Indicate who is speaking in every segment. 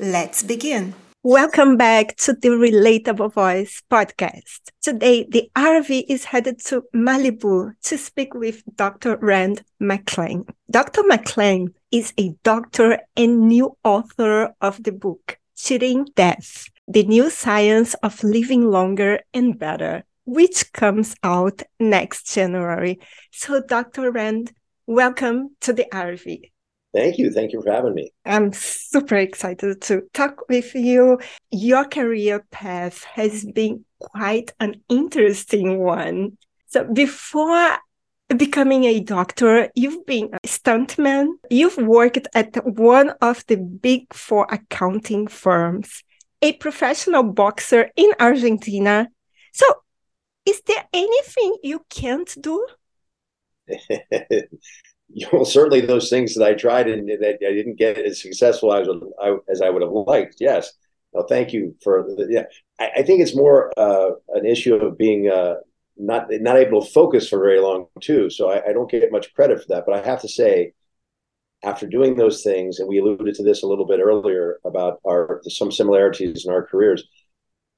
Speaker 1: Let's begin. Welcome back to the Relatable Voice podcast. Today, the RV is headed to Malibu to speak with Dr. Rand McClain. Dr. McClain is a doctor and new author of the book Cheating Death The New Science of Living Longer and Better, which comes out next January. So, Dr. Rand, welcome to the RV.
Speaker 2: Thank you. Thank you for having me.
Speaker 1: I'm super excited to talk with you. Your career path has been quite an interesting one. So, before becoming a doctor, you've been a stuntman, you've worked at one of the big four accounting firms, a professional boxer in Argentina. So, is there anything you can't do?
Speaker 2: you know, certainly those things that I tried and that I didn't get as successful as I, as I would have liked. Yes. Well, thank you for the, yeah. I, I, think it's more uh, an issue of being uh, not not able to focus for very long too. So I, I, don't get much credit for that. But I have to say, after doing those things, and we alluded to this a little bit earlier about our some similarities in our careers.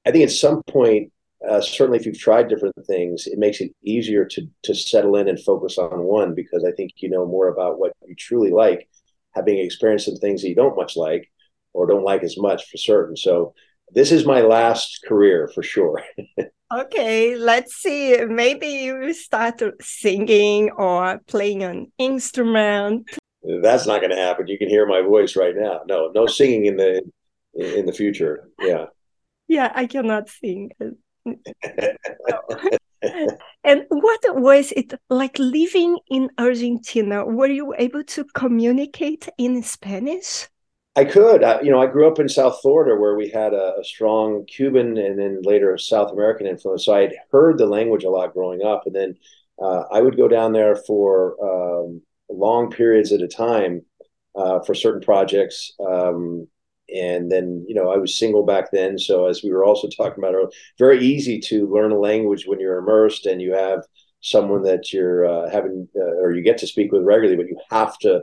Speaker 2: I think at some point uh, certainly if you've tried different things, it makes it easier to to settle in and focus on one because I think you know more about what you truly like, having experienced some things that you don't much like or don't like as much for certain. So this is my last career for sure.
Speaker 1: okay, let's see. Maybe you start singing or playing an instrument.
Speaker 2: That's not going to happen. You can hear my voice right now. No, no singing in the in the future. Yeah.
Speaker 1: Yeah, I cannot sing. And what was it like living in Argentina? Were you able to communicate in Spanish?
Speaker 2: I could. I, you know, I grew up in South Florida where we had a, a, strong Cuban and then later South American influence. So I'd heard the language a lot growing up. And then uh, I would go down there for um, long periods at a time uh, for certain projects. Um, and then you know i was single back then so as we were also talking about earlier, very easy to learn a language when you're immersed and you have someone that you're uh, having uh, or you get to speak with regularly but you have to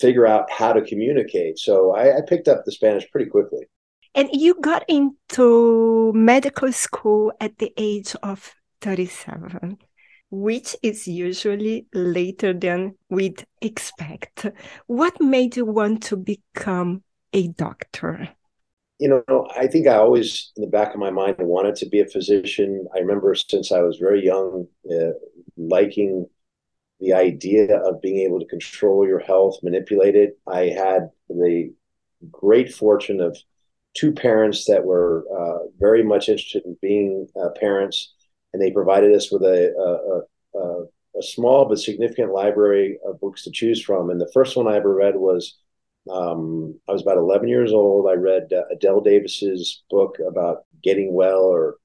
Speaker 2: figure out how to communicate so I, I picked up the spanish pretty quickly
Speaker 1: and you got into medical school at the age of 37 which is usually later than we'd expect. What made you want to become a doctor?
Speaker 2: You know, I think I always, in the back of my mind, wanted to be a physician. I remember since I was very young, uh, liking the idea of being able to control your health, manipulate it. I had the great fortune of two parents that were uh, very much interested in being uh, parents, and they provided us with a, a, a, a, small but significant library of books to choose from. And the first one I ever read was um, I was about 11 years old. I read uh, Adelle Davis's book about getting well or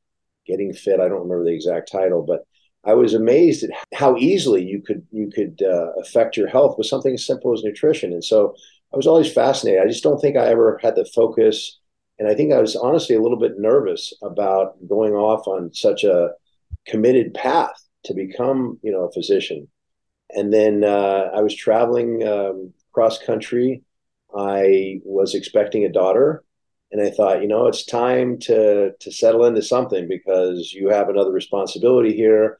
Speaker 2: getting fit. I don't remember the exact title, but I was amazed at how easily you could you could uh, affect your health with something as simple as nutrition. And so I was always fascinated. I just don't think I ever had the focus, and I think I was honestly a little bit nervous about going off on such a committed path to become, you know, a physician. And then uh, I was traveling um, cross country I was expecting a daughter, and I thought, you know, it's time to to settle into something because you have another responsibility here.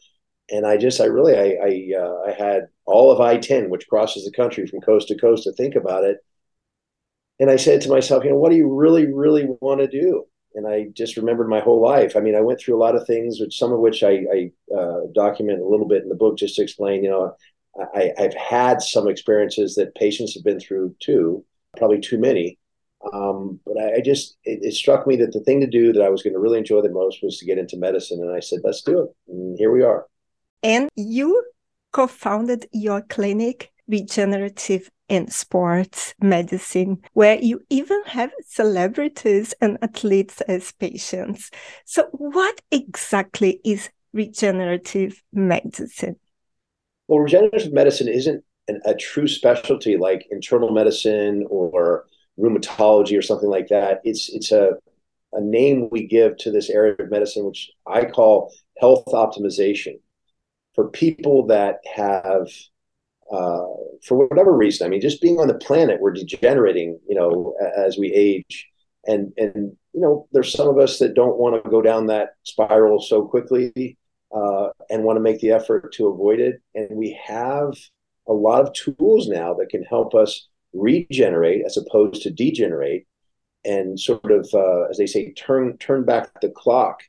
Speaker 2: And I just, I really, I I, uh, I had all of I ten, which crosses the country from coast to coast, to think about it. and I said to myself, you know, what do you really, really want to do? And I just remembered my whole life. I mean, I went through a lot of things, which some of which I, I uh, document a little bit in the book, just to explain. You know, I, I've had some experiences that patients have been through too, probably too many. Um, but I, I just it, it, struck me that the thing to do that I was going to really enjoy the most was to get into medicine, and I said, "Let's do it." And here we are.
Speaker 1: And you co-founded your clinic, Regenerative and Sports Medicine, where you even have celebrities and athletes as patients. So, what exactly is regenerative medicine?
Speaker 2: Well, regenerative medicine isn't an, a true specialty like internal medicine or rheumatology or something like that. It's it's a a name we give to this area of medicine, which I call health optimization for people that have, uh, for whatever reason, I mean, just being on the planet, we're degenerating, you know, as we age. And, and, you know, there's some of us that don't want to go down that spiral so quickly uh, and want to make the effort to avoid it. And we have a lot of tools now that can help us regenerate as opposed to degenerate and sort of, uh, as they say, turn turn back the clock,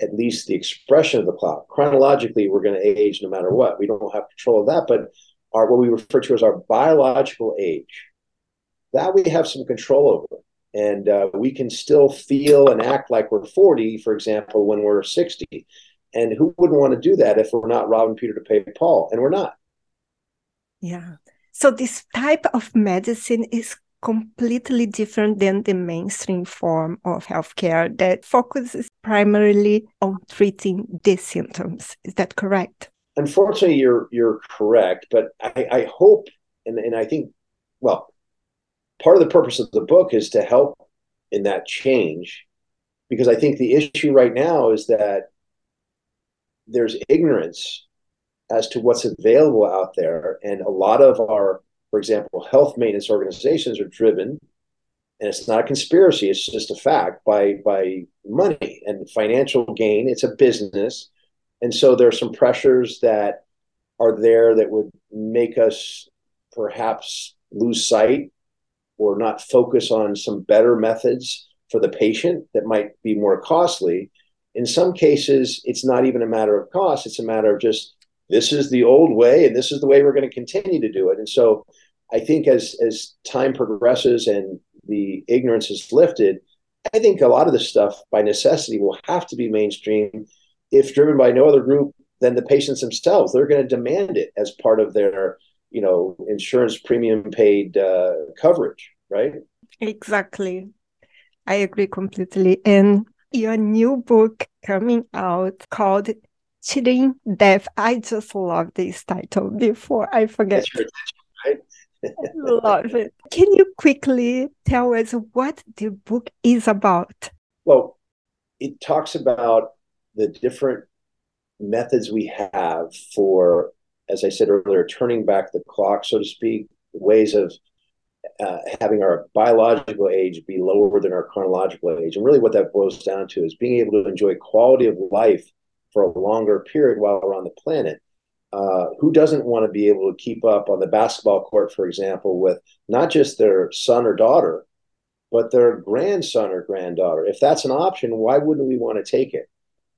Speaker 2: at least the expression of the clock. Chronologically, we're going to age no matter what. We don't have control of that, but our what we refer to as our biological age, that we have some control over. And uh, we can still feel and act like we're 40, for example, when we're 60. And who wouldn't want to do that if we're not robbing Peter to pay Paul? And we're not.
Speaker 1: Yeah. So this type of medicine is completely different than the mainstream form of healthcare that focuses primarily on treating the symptoms. Is that correct?
Speaker 2: Unfortunately, you're you're correct, but I, I hope and, and I think well, part of the purpose of the book is to help in that change because I think the issue right now is that there's ignorance as to what's available out there. And a lot of our, for example, health maintenance organizations are driven, and it's not a conspiracy, it's just a fact, by, by money and financial gain. It's a business. And so there are some pressures that are there that would make us perhaps lose sight or not focus on some better methods for the patient that might be more costly in some cases, it's not even a matter of cost. It's a matter of just this is the old way and this is the way we're going to continue to do it. And so I think as as time progresses and the ignorance is lifted, I think a lot of this stuff by necessity will have to be mainstream if driven by no other group than the patients themselves. They're going to demand it as part of their, you know, insurance premium paid uh, coverage, right?
Speaker 1: Exactly. I agree completely. And your new book coming out called Cheating Death. I just love this title before I forget. Love it. Can you quickly tell us what the book is about?
Speaker 2: Well, it talks about the different methods we have for, as I said earlier, turning back the clock, so to speak, ways of uh, having our biological age be lower than our chronological age. And really, what that boils down to is being able to enjoy quality of life for a longer period while we're on the planet. Uh, who doesn't want to be able to keep up on the basketball court, for example, with not just their son or daughter, but their grandson or granddaughter? If that's an option, why wouldn't we want to take it?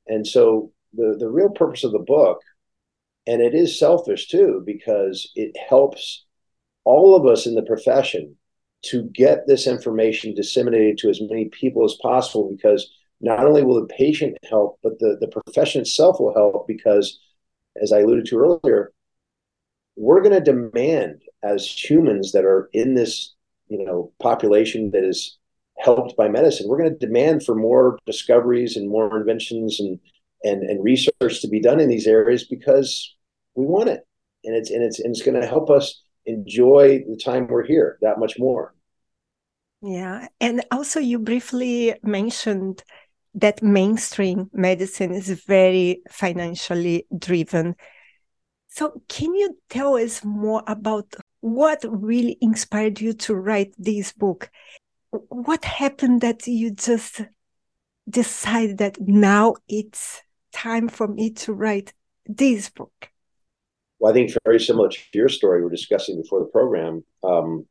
Speaker 2: And so, the, the real purpose of the book, and it is selfish too, because it helps all of us in the profession to get this information disseminated to as many people as possible because not only will the patient help, but the, the profession itself will help because, as I alluded to earlier, we're going to demand as humans that are in this you know population that is helped by medicine we're going to demand for more discoveries and more inventions and and and research to be done in these areas because we want it and it's and it's and it's going to help us enjoy the time we're here that much more.
Speaker 1: Yeah. And also, you briefly mentioned that mainstream medicine is very financially driven. So, can you tell us more about what really inspired you to write this book? What happened that you just decided that now it's time for me to write this book?
Speaker 2: well, I think very similar to your story we're discussing before the program. Um,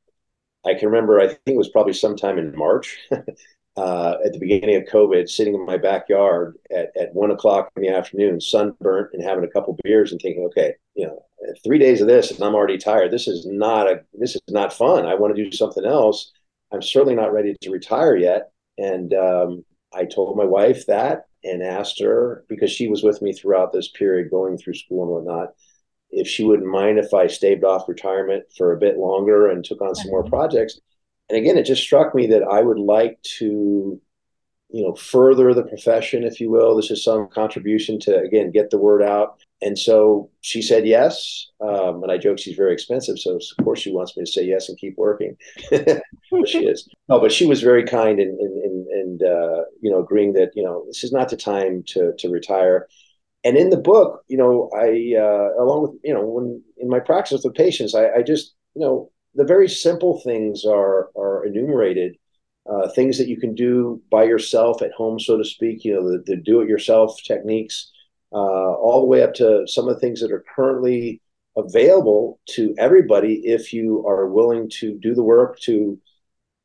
Speaker 2: I can remember, I think it was probably sometime in March. uh, at the beginning of COVID, sitting in my backyard at, at one o'clock in the afternoon, sunburnt and having a couple beers and thinking, okay, you know, three days of this and I'm already tired. This is not a, this is not fun. I want to do something else. I'm certainly not ready to retire yet. And um, I told my wife that and asked her because she was with me throughout this period, going through school and whatnot, if she wouldn't mind if I staved off retirement for a bit longer and took on some more mm-hmm. projects and again, it just struck me that I would like to, you know, further the profession, if you will. This is some contribution to again get the word out. And so she said yes. Um, and I joke she's very expensive, so of course she wants me to say yes and keep working. she is. No, but she was very kind and and and, uh, you know agreeing that you know this is not the time to to retire. And in the book, you know, I uh, along with you know when in my practice with patients, I, I just you know the very simple things are are enumerated. Uh, things that you can do by yourself at home, so to speak. You know, the, the do-it-yourself techniques, uh, all the way up to some of the things that are currently available to everybody if you are willing to do the work to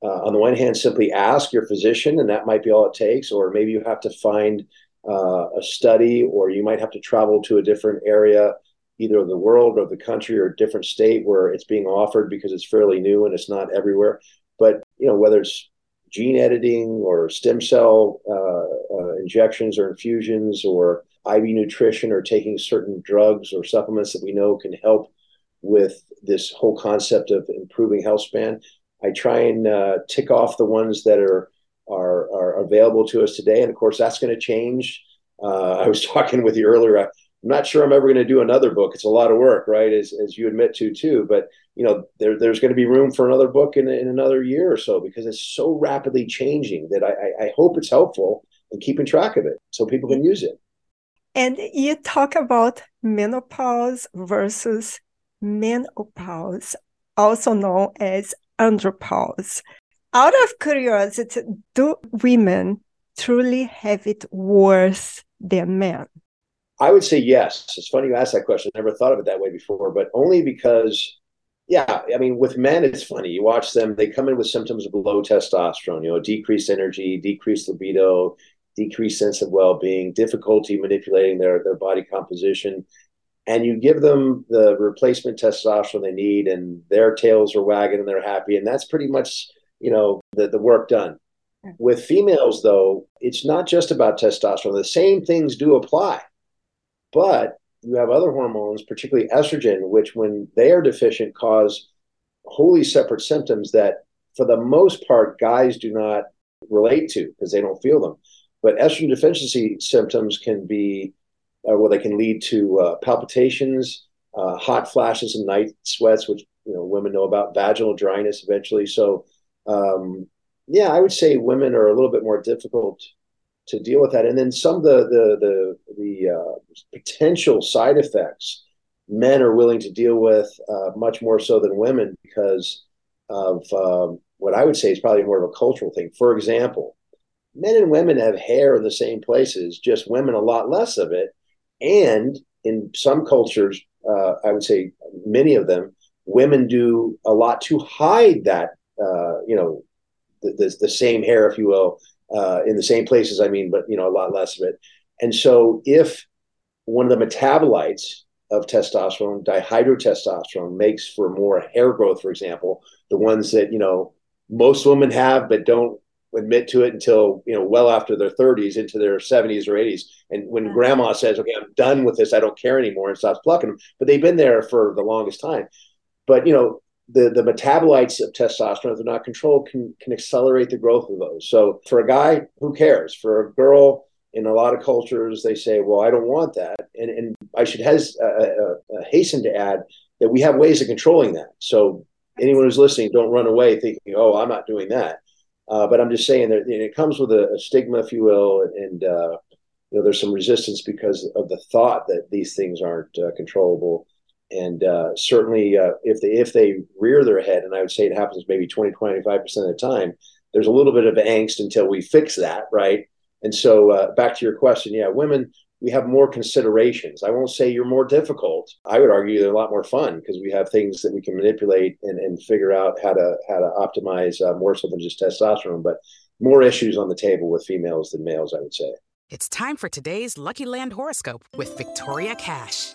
Speaker 2: uh, on the one hand simply ask your physician and that might be all it takes or maybe you have to find uh, a study or you might have to travel to a different area either of the world or the country or a different state where it's being offered because it's fairly new and it's not everywhere. But you know whether it's gene editing or stem cell uh, uh, injections or infusions or IV nutrition or taking certain drugs or supplements that we know can help with this whole concept of improving health span. I try and uh, tick off the ones that are are, are available to us today, and of course that's going to change. Uh, I was talking with you earlier. I'm not sure I'm ever going to do another book. It's a lot of work, right? As, as you admit to too. But you know, there, there's going to be room for another book in, in another year or so because it's so rapidly changing that I, I hope it's helpful in keeping track of it so people can use it.
Speaker 1: And you talk about menopause versus manopause, also known as andropause. Out of curiosity, do women truly have it worse than men?
Speaker 2: I would say yes. It's funny you asked that question. I never thought of it that way before, but only because, yeah, I mean, with men, it's funny. You watch them; they come in with symptoms of low testosterone. You know, decreased energy, decreased libido, decreased sense of well-being, difficulty manipulating their their body composition, and you give them the replacement testosterone they need, and their tails are wagging and they're happy, and that's pretty much you know the the work done. Mm. With females, though, it's not just about testosterone. The same things do apply but you have other hormones, particularly estrogen, which, when they are deficient, cause wholly separate symptoms that, for the most part, guys do not relate to because they don't feel them. But estrogen deficiency symptoms can be, uh, well, they can lead to uh, palpitations, uh, hot flashes, and night sweats, which you know women know about, vaginal dryness eventually. So, um, yeah, I would say women are a little bit more difficult to deal with that. And then some of the the the, the uh, potential side effects men are willing to deal with uh, much more so than women because of um, what I would say is probably more of a cultural thing. For example, men and women have hair in the same places, just women a lot less of it. And in some cultures, uh, I would say many of them, women do a lot to hide that, uh, you know, the, the, the, same hair, if you will, uh, in the same places. I mean, but you know, a lot less of it. And so, if one of the metabolites of testosterone, dihydrotestosterone, makes for more hair growth, for example, the ones that you know most women have but don't admit to it until you know well after their 30s into their 70s or 80s and when mm-hmm. grandma says okay i'm done with this i don't care anymore and stops plucking them but they've been there for the longest time but you know the, the metabolites of testosterone, if they're not controlled, can, can accelerate the growth of those. So for a guy, who cares? For a girl, in a lot of cultures, they say, well, I don't want that. And, and I should has, uh, uh, uh, hasten to add that we have ways of controlling that. So anyone who's listening, don't run away thinking, oh, I'm not doing that. Uh, but I'm just saying that it comes with a, a stigma, if you will, and, uh, you know, there's some resistance because of the thought that these things aren't uh, controllable and uh, certainly uh, if they if they rear their head and i would say it happens maybe 20 25% of the time there's a little bit of angst until we fix that right and so uh, back to your question yeah women we have more considerations. I won't say you're more difficult. I would argue they're a lot more fun because we have things that we can manipulate and, and figure out how to how to optimize uh, more so than just testosterone, but more issues on the table with females than males. I would say.
Speaker 3: It's time for today's Lucky Land horoscope with Victoria Cash.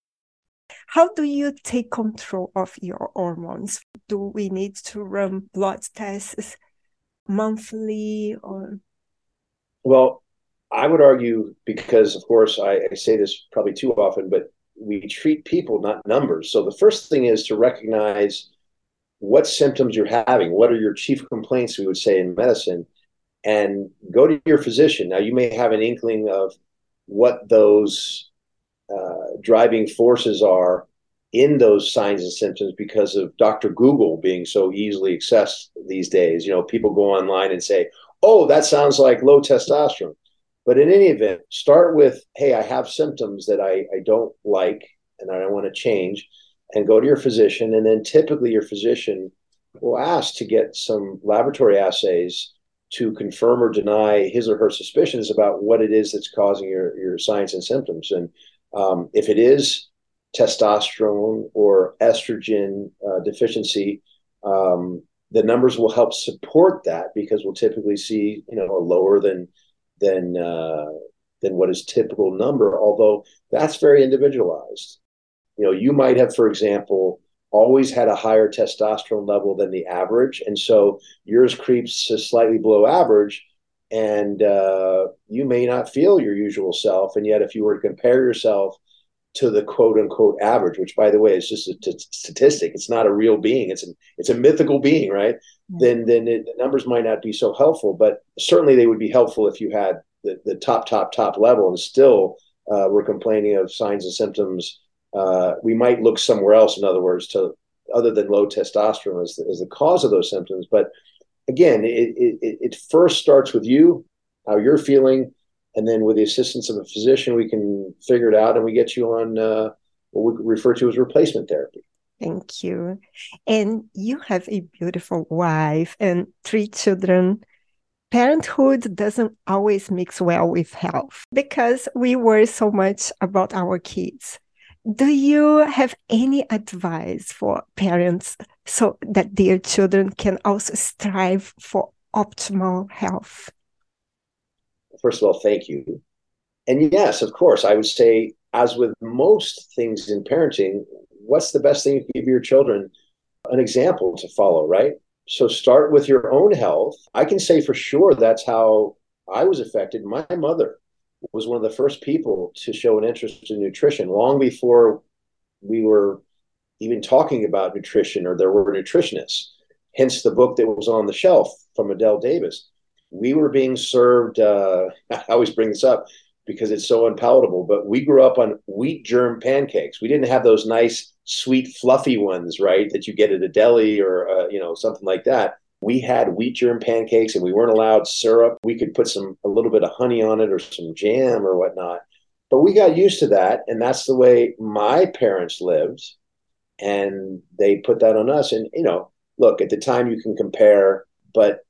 Speaker 1: How do you take control of your hormones? Do we need to run blood tests monthly or?
Speaker 2: Well, I would argue because, of course, I, I, say this probably too often, but we treat people, not numbers. So the first thing is to recognize what symptoms you're having. What are your chief complaints, we would say in medicine, and go to your physician. Now, you may have an inkling of what those uh, driving forces are in those signs and symptoms because of Dr. Google being so easily accessed these days. You know, people go online and say, oh, that sounds like low testosterone. But in any event, start with, hey, I have symptoms that I, I don't like and I want to change, and go to your physician. And then typically your physician will ask to get some laboratory assays to confirm or deny his or her suspicions about what it is that's causing your, your signs and symptoms. And um, if it is testosterone or estrogen uh, deficiency, um, the numbers will help support that because we'll typically see you know a lower than than uh, than what is typical number. Although that's very individualized. You know, you might have, for example, always had a higher testosterone level than the average, and so yours creeps slightly below average and uh, you may not feel your usual self. And yet, if you were to compare yourself to the quote unquote average, which by the way is just a t- statistic, it's not a real being. It's an it's a mythical being, right? Mm-hmm. Then then it, the numbers might not be so helpful, but certainly they would be helpful if you had the, the top top top level and still uh, we're complaining of signs and symptoms. Uh, we might look somewhere else, in other words, to other than low testosterone as the, as the cause of those symptoms, but again, it, it, it first starts with you, how you're feeling, and then with the assistance of a physician, we can figure it out and we get you on uh, what we refer to as replacement therapy.
Speaker 1: Thank you. And you have a beautiful wife and three children. Parenthood doesn't always mix well with health because we worry so much about our kids. Do you have any advice for parents so that their children can also strive for optimal health?
Speaker 2: First of all, thank you. And yes, of course, I would say, as with most things in parenting, what's the best thing to give your children? An example to follow, right? So start with your own health. I can say for sure that's how I was affected. My mother was one of the first people to show an interest in nutrition long before we were even talking about nutrition or there were nutritionists. Hence the book that was on the shelf from Adelle Davis. We were being served, uh, I always bring this up because it's so unpalatable, but we grew up on wheat germ pancakes. We didn't have those nice, sweet, fluffy ones, right, that you get at a deli or, uh, you know, something like that we had wheat germ pancakes and we weren't allowed syrup. We could put some a little bit of honey on it or some jam or whatnot. But we got used to that, and that's the way my parents lived, and they put that on us. And you know, look, at the time you can compare, but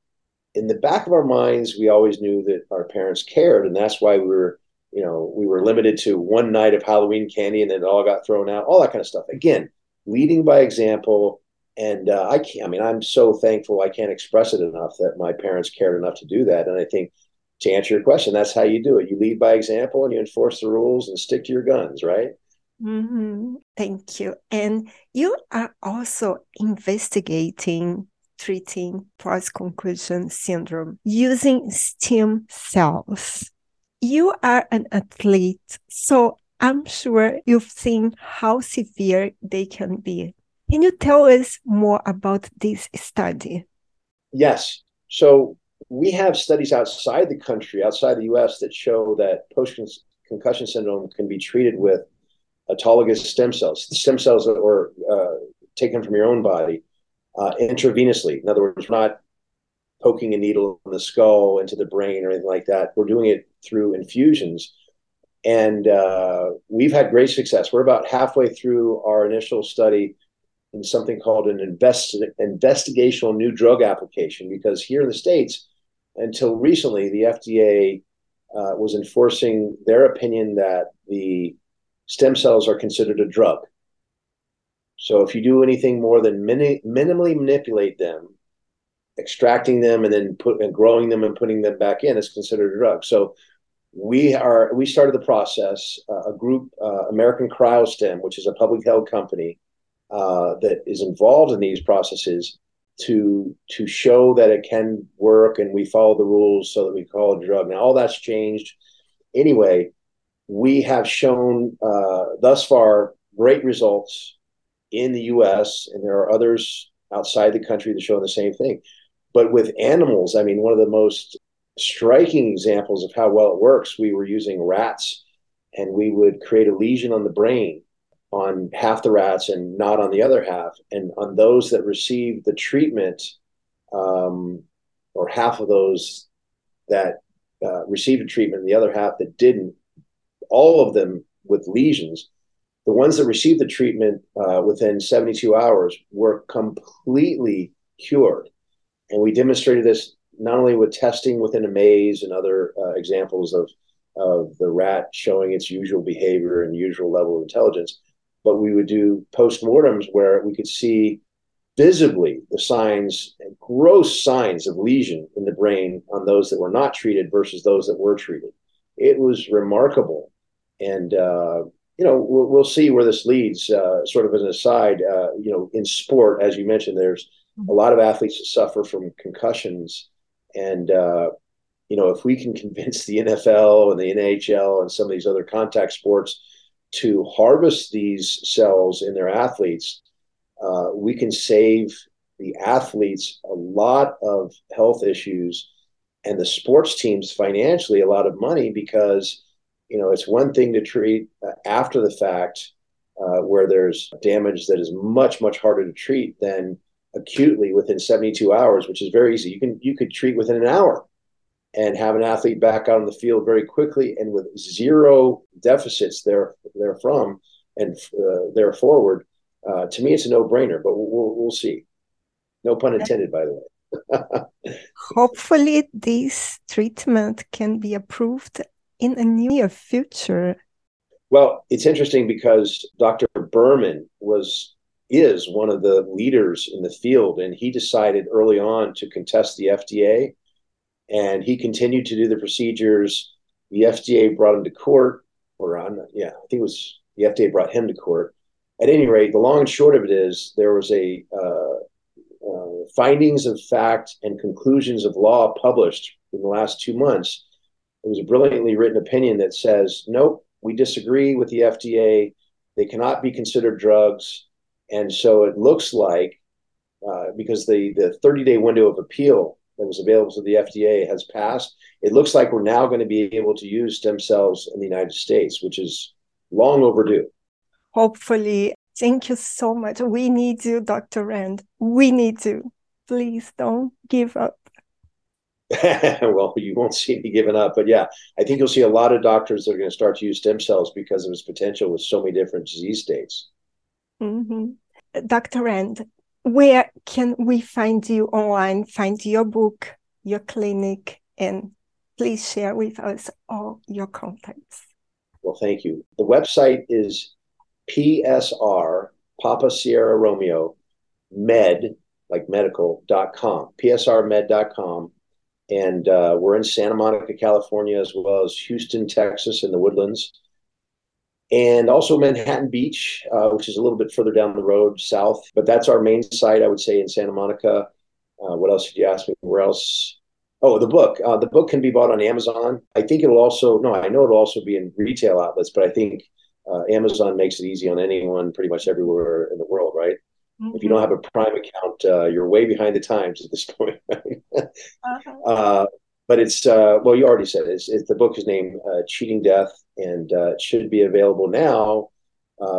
Speaker 2: in the back of our minds, we always knew that our parents cared, and that's why we were, you know, we were limited to one night of Halloween candy, and then it all got thrown out, all that kind of stuff. Again, leading by example, and uh, I can't. I mean, I'm so thankful. I can't express it enough that my parents cared enough to do that. And I think to answer your question, that's how you do it. You lead by example, and you enforce the rules and stick to your guns, right?
Speaker 1: Mm-hmm. Thank you. And you are also investigating treating post concussion syndrome using stem cells. You are an athlete, so I'm sure you've seen how severe they can be. Can you tell us more about this study?
Speaker 2: Yes. So we have studies outside the country, outside the US, that show that post concussion syndrome can be treated with autologous stem cells, the stem cells that were uh, taken from your own body uh, intravenously. In other words, we're not poking a needle in the skull into the brain or anything like that. We're doing it through infusions. And uh, we've had great success. We're about halfway through our initial study in something called an invest- investigational new drug application because here in the States, until recently, the FDA uh, was enforcing their opinion that the stem cells are considered a drug. So if you do anything more than mini- minimally manipulate them, extracting them and then put and growing them and putting them back in, is considered a drug. So we are we started the process. Uh, a group, uh, American CryoStem, which is a public held company uh, that is involved in these processes, to to show that it can work and we follow the rules so that we call it a drug. Now all that's changed. Anyway, we have shown uh, thus far great results in the U.S. and there are others outside the country that show the same thing. But with animals, I mean, one of the most striking examples of how well it works, we were using rats and we would create a lesion on the brain on half the rats and not on the other half. And on those that received the treatment, um, or half of those that uh, received a treatment, and the other half that didn't, all of them with lesions. The ones that received the treatment uh, within 72 hours were completely cured. And we demonstrated this not only with testing within a maze and other uh, examples of, of the rat showing its usual behavior and usual level of intelligence, but we would do postmortems where we could see visibly the signs, gross signs of lesion in the brain on those that were not treated versus those that were treated. It was remarkable. And, uh, you know, we'll, we'll, see where this leads. Uh, sort of as an aside, uh, you know, in sport, as you mentioned, there's a lot of athletes that suffer from concussions. And, uh, you know, if we can convince the NFL and the NHL and some of these other contact sports to harvest these cells in their athletes, uh, we can save the athletes a lot of health issues and the sports teams financially a lot of money because you know it's one thing to treat uh, after the fact uh, where there's damage that is much much harder to treat than acutely within 72 hours which is very easy. You can you could treat within an hour and have an athlete back out on the field very quickly and with zero deficits there therefrom and uh, there forward. Uh, to me, it's a no-brainer, but we'll, we'll see. No pun intended, by the way.
Speaker 1: Hopefully, this treatment can be approved in a near future.
Speaker 2: Well, it's interesting because Dr. Berman was is one of the leaders in the field, and he decided early on to contest the FDA and he continued to do the procedures. The FDA brought him to court, or on, yeah, I think it was the FDA brought him to court. At any rate, the long and short of it is there was a uh, uh, findings of fact and conclusions of law published in the last two months. It was a brilliantly written opinion that says, nope, we disagree with the FDA. They cannot be considered drugs. And so it looks like, uh, because the, the 30 day window of appeal that was available to the FDA has passed, it looks like we're now going to be able to use stem cells in the United States, which is long overdue.
Speaker 1: Hopefully. Thank you so much. We need you, Dr. Rand. We need you. Please don't give up.
Speaker 2: well, you won't see me giving up, but yeah, I think you'll see a lot of doctors that are going to start to use stem cells because of its potential with so many different disease states.
Speaker 1: Mm-hmm. Dr. Rand, where can we find you online, find your book, your clinic, and please share with us all your contacts.
Speaker 2: Well, thank you. The website is PSR, Papa Sierra Romeo, med, like medical.com, psrmed.com. And uh, we're in Santa Monica, California, as well as Houston, Texas, in the woodlands. And also Manhattan Beach, uh, which is a little bit further down the road south. But that's our main site, I would say, in Santa Monica. Uh, what else did you ask me? Where else? Oh, the book. Uh, the book can be bought on Amazon. I think it'll also no, I know it'll also be in retail outlets, but I think uh, Amazon makes it easy on anyone, pretty much everywhere in the world, right? Mm-hmm. If you don't have a Prime account, uh, you're way behind the times at this point. uh-huh. Uh, but it's uh, well, you already said it. It's, it's the book is named "Cheating Death," and it should be available now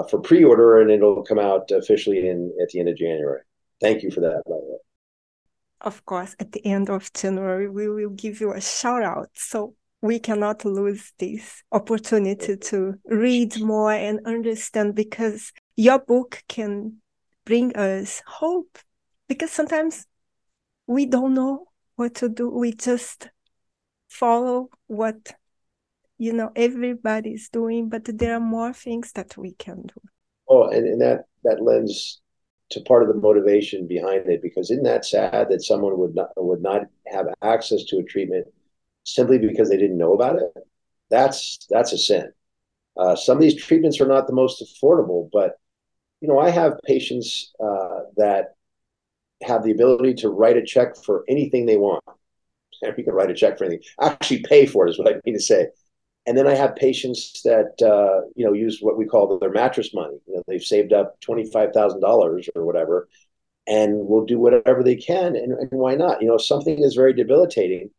Speaker 2: for pre-order, and it'll come out officially in at the end of January. Thank you for that, by the way
Speaker 1: of course, at the end of January, we will give you a shout out. So we cannot lose this opportunity to read more and understand because your book can bring us hope. Because sometimes we don't know what to do. We just follow what you know everybody's doing, but there are more things that we can do.
Speaker 2: Oh, and, and that that lends to part of the motivation behind it because isn't that sad that someone would not would not have access to a treatment simply because they didn't know about it? That's that's a sin. Uh, some of these treatments are not the most affordable but you know i have patients uh, that have the ability to write a check for anything they want you can write a check for anything actually pay for it is what i mean to say and then I have patients that uh, you know use what we call their mattress money. You know, they've saved up twenty five thousand dollars or whatever, and will do whatever they can. And, and why not? You know, if something is very debilitating.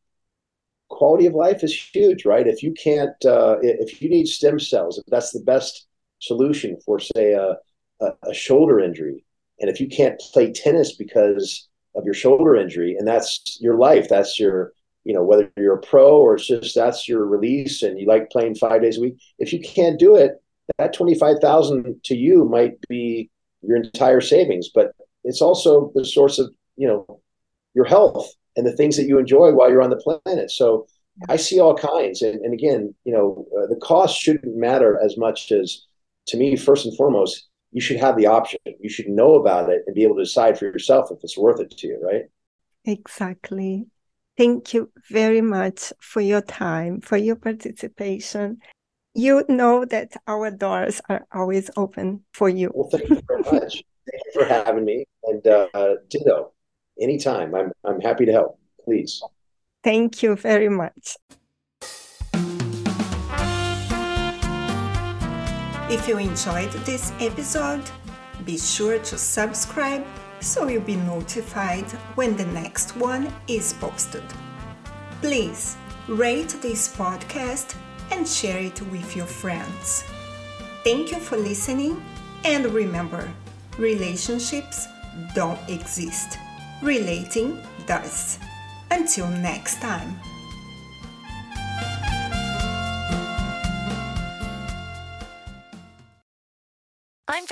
Speaker 2: Quality of life is huge, right? If you can't, uh, if you need stem cells, if that's the best solution for, say, a, a, a shoulder injury, and if you can't play tennis because of your shoulder injury, and that's your life, that's your you know whether you're a pro or it's just that's your release and you like playing five days a week. If you can't do it that 25000 to you might be your entire savings but it's also the source of you know your health and the things that you enjoy while you're on the planet. So i see all kinds and, and again you know uh, the cost shouldn't matter as much as to me first and foremost you should have the option you should know about it and be able to decide for yourself if it's worth it to you right
Speaker 1: exactly Thank you very much for your time, for your participation. You know that our doors are always open for you.
Speaker 2: Well, thank you very much. thank you for having me. And uh, ditto, anytime. I'm, I'm happy to help. Please.
Speaker 1: Thank you very much. If you enjoyed this episode, be sure to subscribe so you'll be notified when the next one is posted. Please rate this podcast and share it with your friends. Thank you for listening, and remember relationships don't exist, relating does. Until next time.